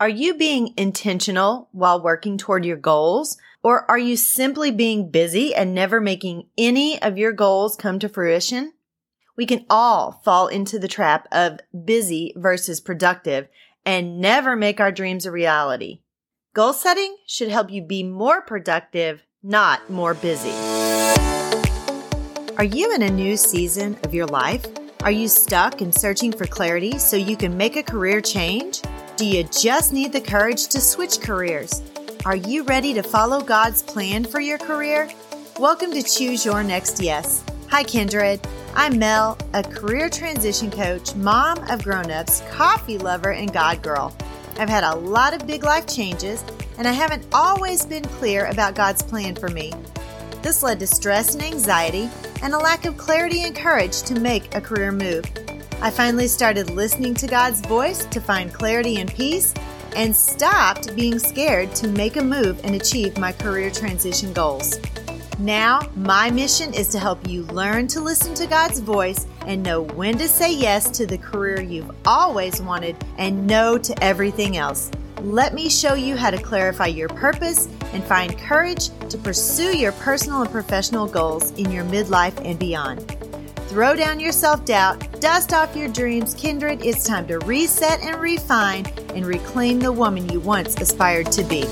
Are you being intentional while working toward your goals? Or are you simply being busy and never making any of your goals come to fruition? We can all fall into the trap of busy versus productive and never make our dreams a reality. Goal setting should help you be more productive, not more busy. Are you in a new season of your life? Are you stuck and searching for clarity so you can make a career change? Do you just need the courage to switch careers? Are you ready to follow God's plan for your career? Welcome to Choose Your Next Yes. Hi, Kindred. I'm Mel, a career transition coach, mom of grown-ups, coffee lover, and God girl. I've had a lot of big life changes, and I haven't always been clear about God's plan for me. This led to stress and anxiety and a lack of clarity and courage to make a career move. I finally started listening to God's voice to find clarity and peace and stopped being scared to make a move and achieve my career transition goals. Now, my mission is to help you learn to listen to God's voice and know when to say yes to the career you've always wanted and no to everything else. Let me show you how to clarify your purpose and find courage to pursue your personal and professional goals in your midlife and beyond. Throw down your self doubt, dust off your dreams, kindred. It's time to reset and refine and reclaim the woman you once aspired to be.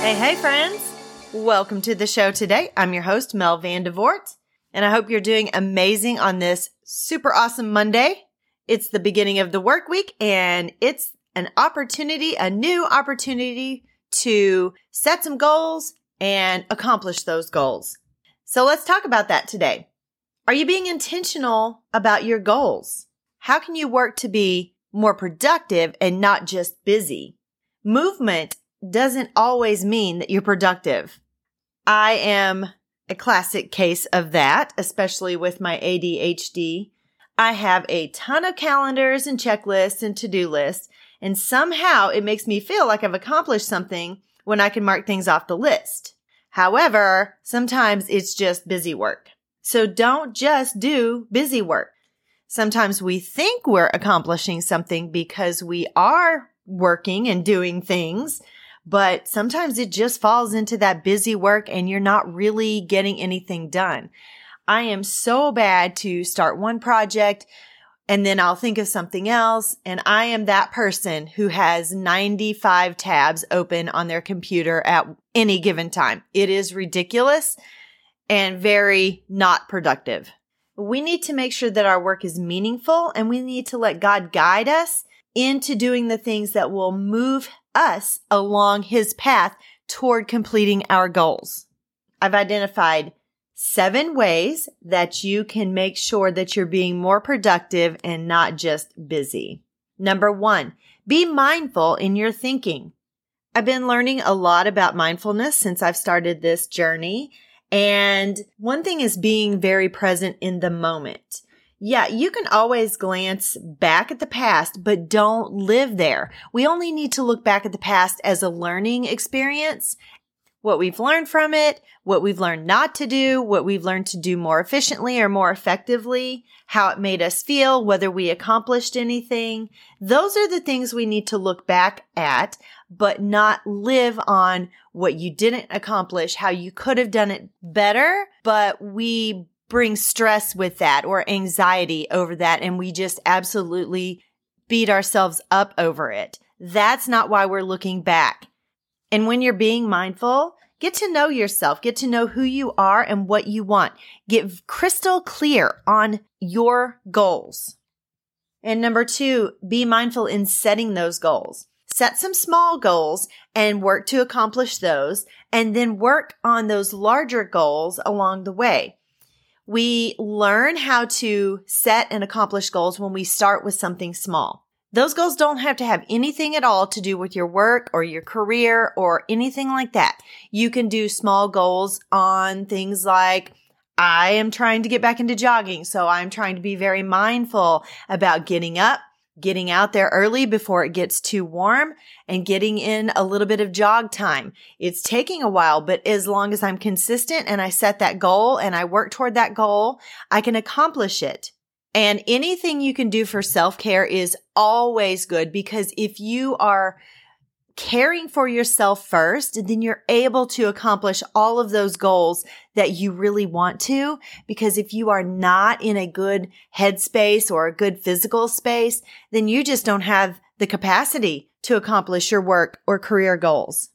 Hey, hey, friends. Welcome to the show today. I'm your host, Mel Vandevort, and I hope you're doing amazing on this super awesome Monday. It's the beginning of the work week and it's an opportunity, a new opportunity to set some goals and accomplish those goals. So let's talk about that today. Are you being intentional about your goals? How can you work to be more productive and not just busy? Movement doesn't always mean that you're productive. I am a classic case of that, especially with my ADHD. I have a ton of calendars and checklists and to-do lists, and somehow it makes me feel like I've accomplished something when I can mark things off the list. However, sometimes it's just busy work. So don't just do busy work. Sometimes we think we're accomplishing something because we are working and doing things, but sometimes it just falls into that busy work and you're not really getting anything done. I am so bad to start one project and then I'll think of something else. And I am that person who has 95 tabs open on their computer at any given time. It is ridiculous and very not productive. We need to make sure that our work is meaningful and we need to let God guide us into doing the things that will move us along his path toward completing our goals. I've identified seven ways that you can make sure that you're being more productive and not just busy. Number one, be mindful in your thinking. I've been learning a lot about mindfulness since I've started this journey. And one thing is being very present in the moment. Yeah, you can always glance back at the past, but don't live there. We only need to look back at the past as a learning experience what we've learned from it, what we've learned not to do, what we've learned to do more efficiently or more effectively, how it made us feel, whether we accomplished anything. Those are the things we need to look back at, but not live on what you didn't accomplish, how you could have done it better, but we bring stress with that or anxiety over that and we just absolutely beat ourselves up over it. That's not why we're looking back. And when you're being mindful, get to know yourself, get to know who you are and what you want. Get crystal clear on your goals. And number two, be mindful in setting those goals. Set some small goals and work to accomplish those and then work on those larger goals along the way. We learn how to set and accomplish goals when we start with something small. Those goals don't have to have anything at all to do with your work or your career or anything like that. You can do small goals on things like, I am trying to get back into jogging. So I'm trying to be very mindful about getting up, getting out there early before it gets too warm and getting in a little bit of jog time. It's taking a while, but as long as I'm consistent and I set that goal and I work toward that goal, I can accomplish it. And anything you can do for self care is always good because if you are caring for yourself first, then you're able to accomplish all of those goals that you really want to. Because if you are not in a good headspace or a good physical space, then you just don't have the capacity to accomplish your work or career goals.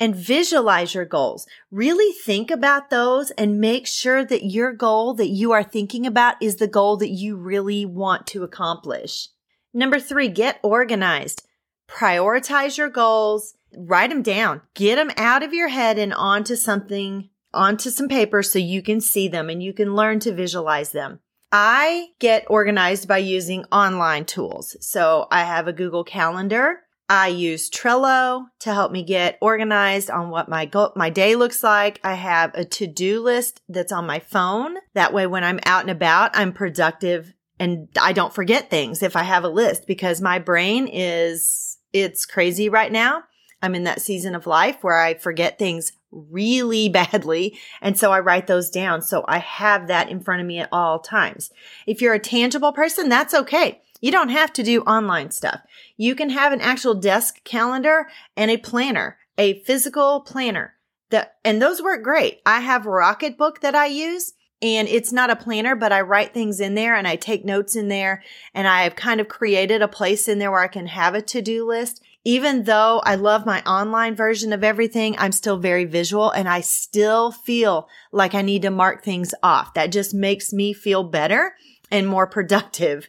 And visualize your goals. Really think about those and make sure that your goal that you are thinking about is the goal that you really want to accomplish. Number three, get organized prioritize your goals, write them down, get them out of your head and onto something, onto some paper so you can see them and you can learn to visualize them. I get organized by using online tools. So I have a Google Calendar. I use Trello to help me get organized on what my go- my day looks like. I have a to-do list that's on my phone. That way when I'm out and about, I'm productive and I don't forget things if I have a list because my brain is, it's crazy right now. I'm in that season of life where I forget things really badly. And so I write those down. So I have that in front of me at all times. If you're a tangible person, that's okay. You don't have to do online stuff. You can have an actual desk calendar and a planner, a physical planner that, and those work great. I have Rocketbook that I use and it's not a planner, but I write things in there and I take notes in there and I've kind of created a place in there where I can have a to-do list. Even though I love my online version of everything, I'm still very visual and I still feel like I need to mark things off. That just makes me feel better and more productive.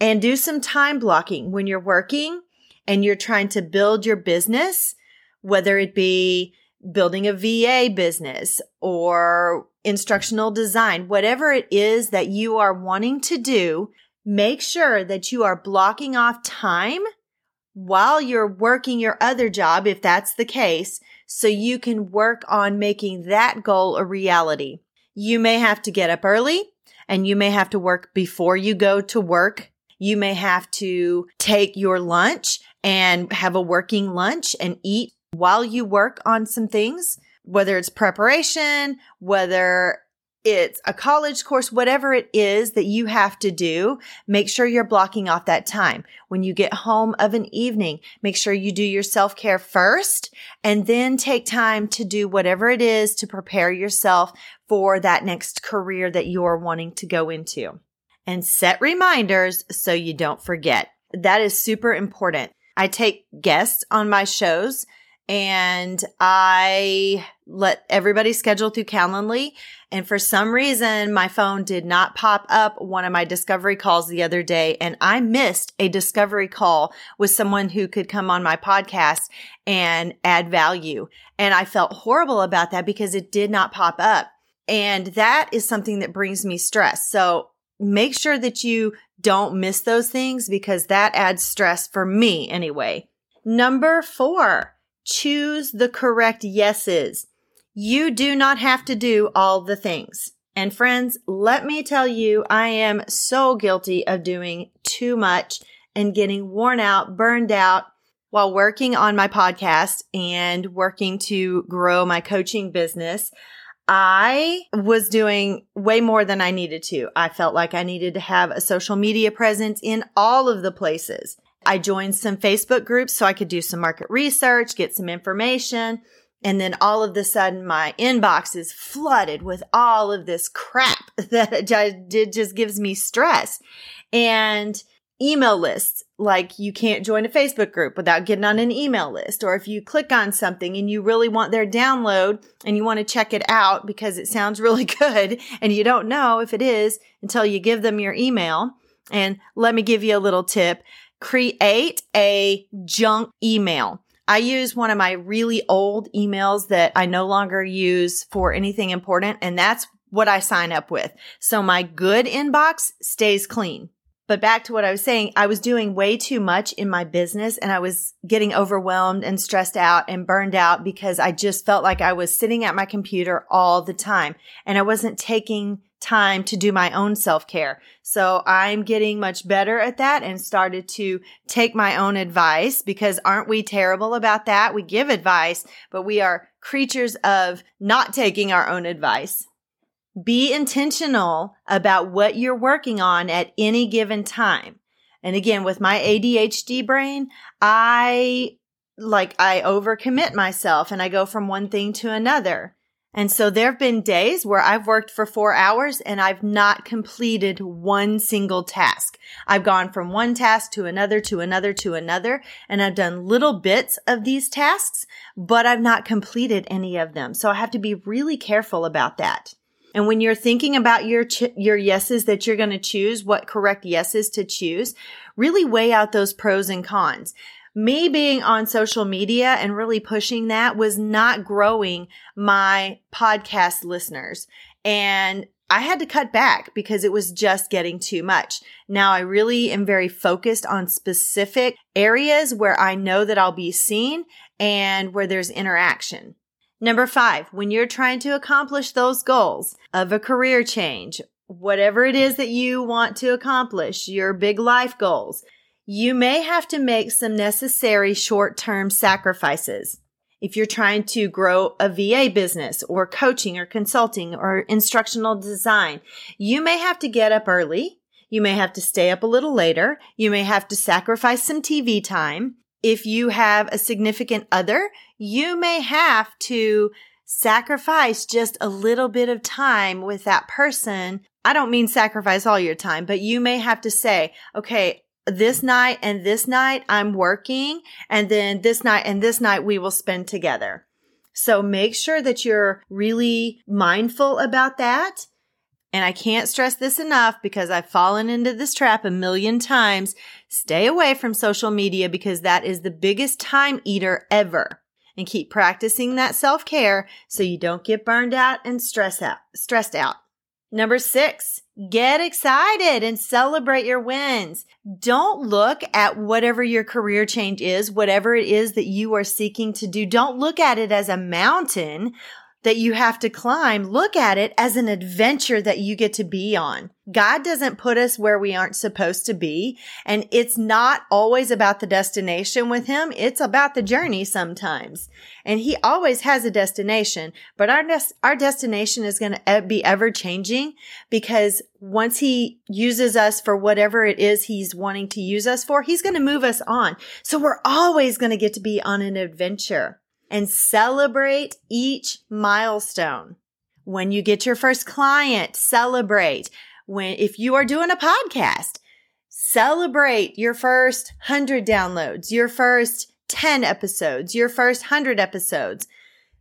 And do some time blocking when you're working and you're trying to build your business, whether it be building a VA business or instructional design, whatever it is that you are wanting to do, make sure that you are blocking off time while you're working your other job, if that's the case, so you can work on making that goal a reality. You may have to get up early and you may have to work before you go to work. You may have to take your lunch and have a working lunch and eat while you work on some things, whether it's preparation, whether it's a college course, whatever it is that you have to do, make sure you're blocking off that time. When you get home of an evening, make sure you do your self care first and then take time to do whatever it is to prepare yourself for that next career that you're wanting to go into. And set reminders so you don't forget. That is super important. I take guests on my shows and I let everybody schedule through Calendly. And for some reason, my phone did not pop up one of my discovery calls the other day. And I missed a discovery call with someone who could come on my podcast and add value. And I felt horrible about that because it did not pop up. And that is something that brings me stress. So make sure that you don't miss those things because that adds stress for me anyway. Number four choose the correct yeses. You do not have to do all the things. And friends, let me tell you, I am so guilty of doing too much and getting worn out, burned out while working on my podcast and working to grow my coaching business. I was doing way more than I needed to. I felt like I needed to have a social media presence in all of the places. I joined some Facebook groups so I could do some market research, get some information. And then all of a sudden my inbox is flooded with all of this crap that it just gives me stress and email lists. Like you can't join a Facebook group without getting on an email list. Or if you click on something and you really want their download and you want to check it out because it sounds really good and you don't know if it is until you give them your email. And let me give you a little tip create a junk email. I use one of my really old emails that I no longer use for anything important, and that's what I sign up with. So my good inbox stays clean. But back to what I was saying, I was doing way too much in my business and I was getting overwhelmed and stressed out and burned out because I just felt like I was sitting at my computer all the time and I wasn't taking time to do my own self care. So I'm getting much better at that and started to take my own advice because aren't we terrible about that? We give advice, but we are creatures of not taking our own advice. Be intentional about what you're working on at any given time. And again, with my ADHD brain, I like I overcommit myself and I go from one thing to another. And so there have been days where I've worked for four hours and I've not completed one single task. I've gone from one task to another to another to another and I've done little bits of these tasks, but I've not completed any of them. So I have to be really careful about that. And when you're thinking about your, your yeses that you're going to choose, what correct yeses to choose, really weigh out those pros and cons me being on social media and really pushing that was not growing my podcast listeners. And I had to cut back because it was just getting too much. Now I really am very focused on specific areas where I know that I'll be seen and where there's interaction. Number five, when you're trying to accomplish those goals of a career change, whatever it is that you want to accomplish, your big life goals, you may have to make some necessary short-term sacrifices. If you're trying to grow a VA business or coaching or consulting or instructional design, you may have to get up early. You may have to stay up a little later. You may have to sacrifice some TV time. If you have a significant other, you may have to sacrifice just a little bit of time with that person. I don't mean sacrifice all your time, but you may have to say, okay, this night and this night I'm working and then this night and this night we will spend together. So make sure that you're really mindful about that. And I can't stress this enough because I've fallen into this trap a million times. Stay away from social media because that is the biggest time eater ever. And keep practicing that self care so you don't get burned out and stress out, stressed out. Number six, get excited and celebrate your wins. Don't look at whatever your career change is, whatever it is that you are seeking to do. Don't look at it as a mountain that you have to climb, look at it as an adventure that you get to be on. God doesn't put us where we aren't supposed to be. And it's not always about the destination with him. It's about the journey sometimes. And he always has a destination, but our, des- our destination is going to be ever changing because once he uses us for whatever it is he's wanting to use us for, he's going to move us on. So we're always going to get to be on an adventure and celebrate each milestone. When you get your first client, celebrate. When, if you are doing a podcast, celebrate your first hundred downloads, your first 10 episodes, your first hundred episodes.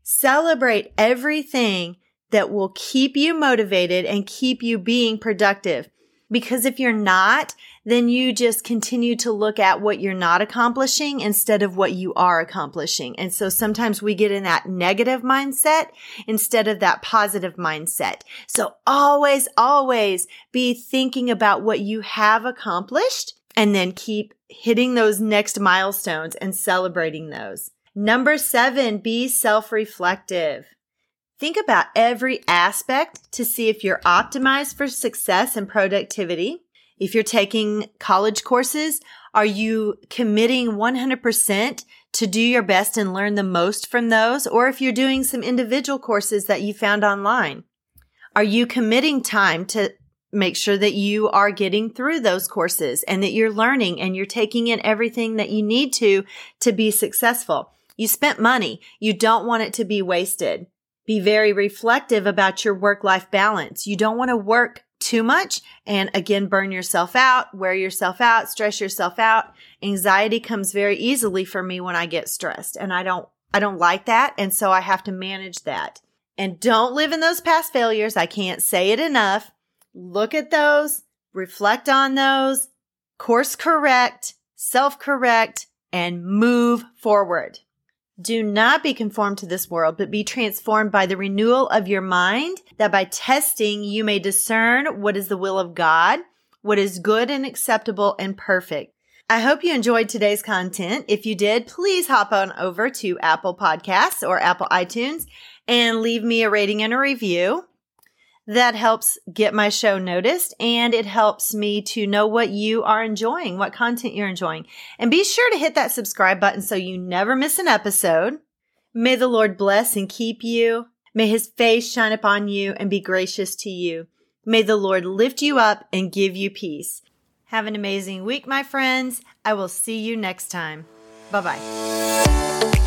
Celebrate everything that will keep you motivated and keep you being productive. Because if you're not, then you just continue to look at what you're not accomplishing instead of what you are accomplishing. And so sometimes we get in that negative mindset instead of that positive mindset. So always, always be thinking about what you have accomplished and then keep hitting those next milestones and celebrating those. Number seven, be self-reflective. Think about every aspect to see if you're optimized for success and productivity. If you're taking college courses, are you committing 100% to do your best and learn the most from those? Or if you're doing some individual courses that you found online, are you committing time to make sure that you are getting through those courses and that you're learning and you're taking in everything that you need to to be successful? You spent money. You don't want it to be wasted. Be very reflective about your work life balance. You don't want to work too much and again burn yourself out, wear yourself out, stress yourself out. Anxiety comes very easily for me when I get stressed and I don't I don't like that and so I have to manage that. And don't live in those past failures. I can't say it enough. Look at those, reflect on those, course correct, self correct, and move forward. Do not be conformed to this world, but be transformed by the renewal of your mind, that by testing you may discern what is the will of God, what is good and acceptable and perfect. I hope you enjoyed today's content. If you did, please hop on over to Apple Podcasts or Apple iTunes and leave me a rating and a review. That helps get my show noticed and it helps me to know what you are enjoying, what content you're enjoying. And be sure to hit that subscribe button so you never miss an episode. May the Lord bless and keep you. May his face shine upon you and be gracious to you. May the Lord lift you up and give you peace. Have an amazing week, my friends. I will see you next time. Bye bye.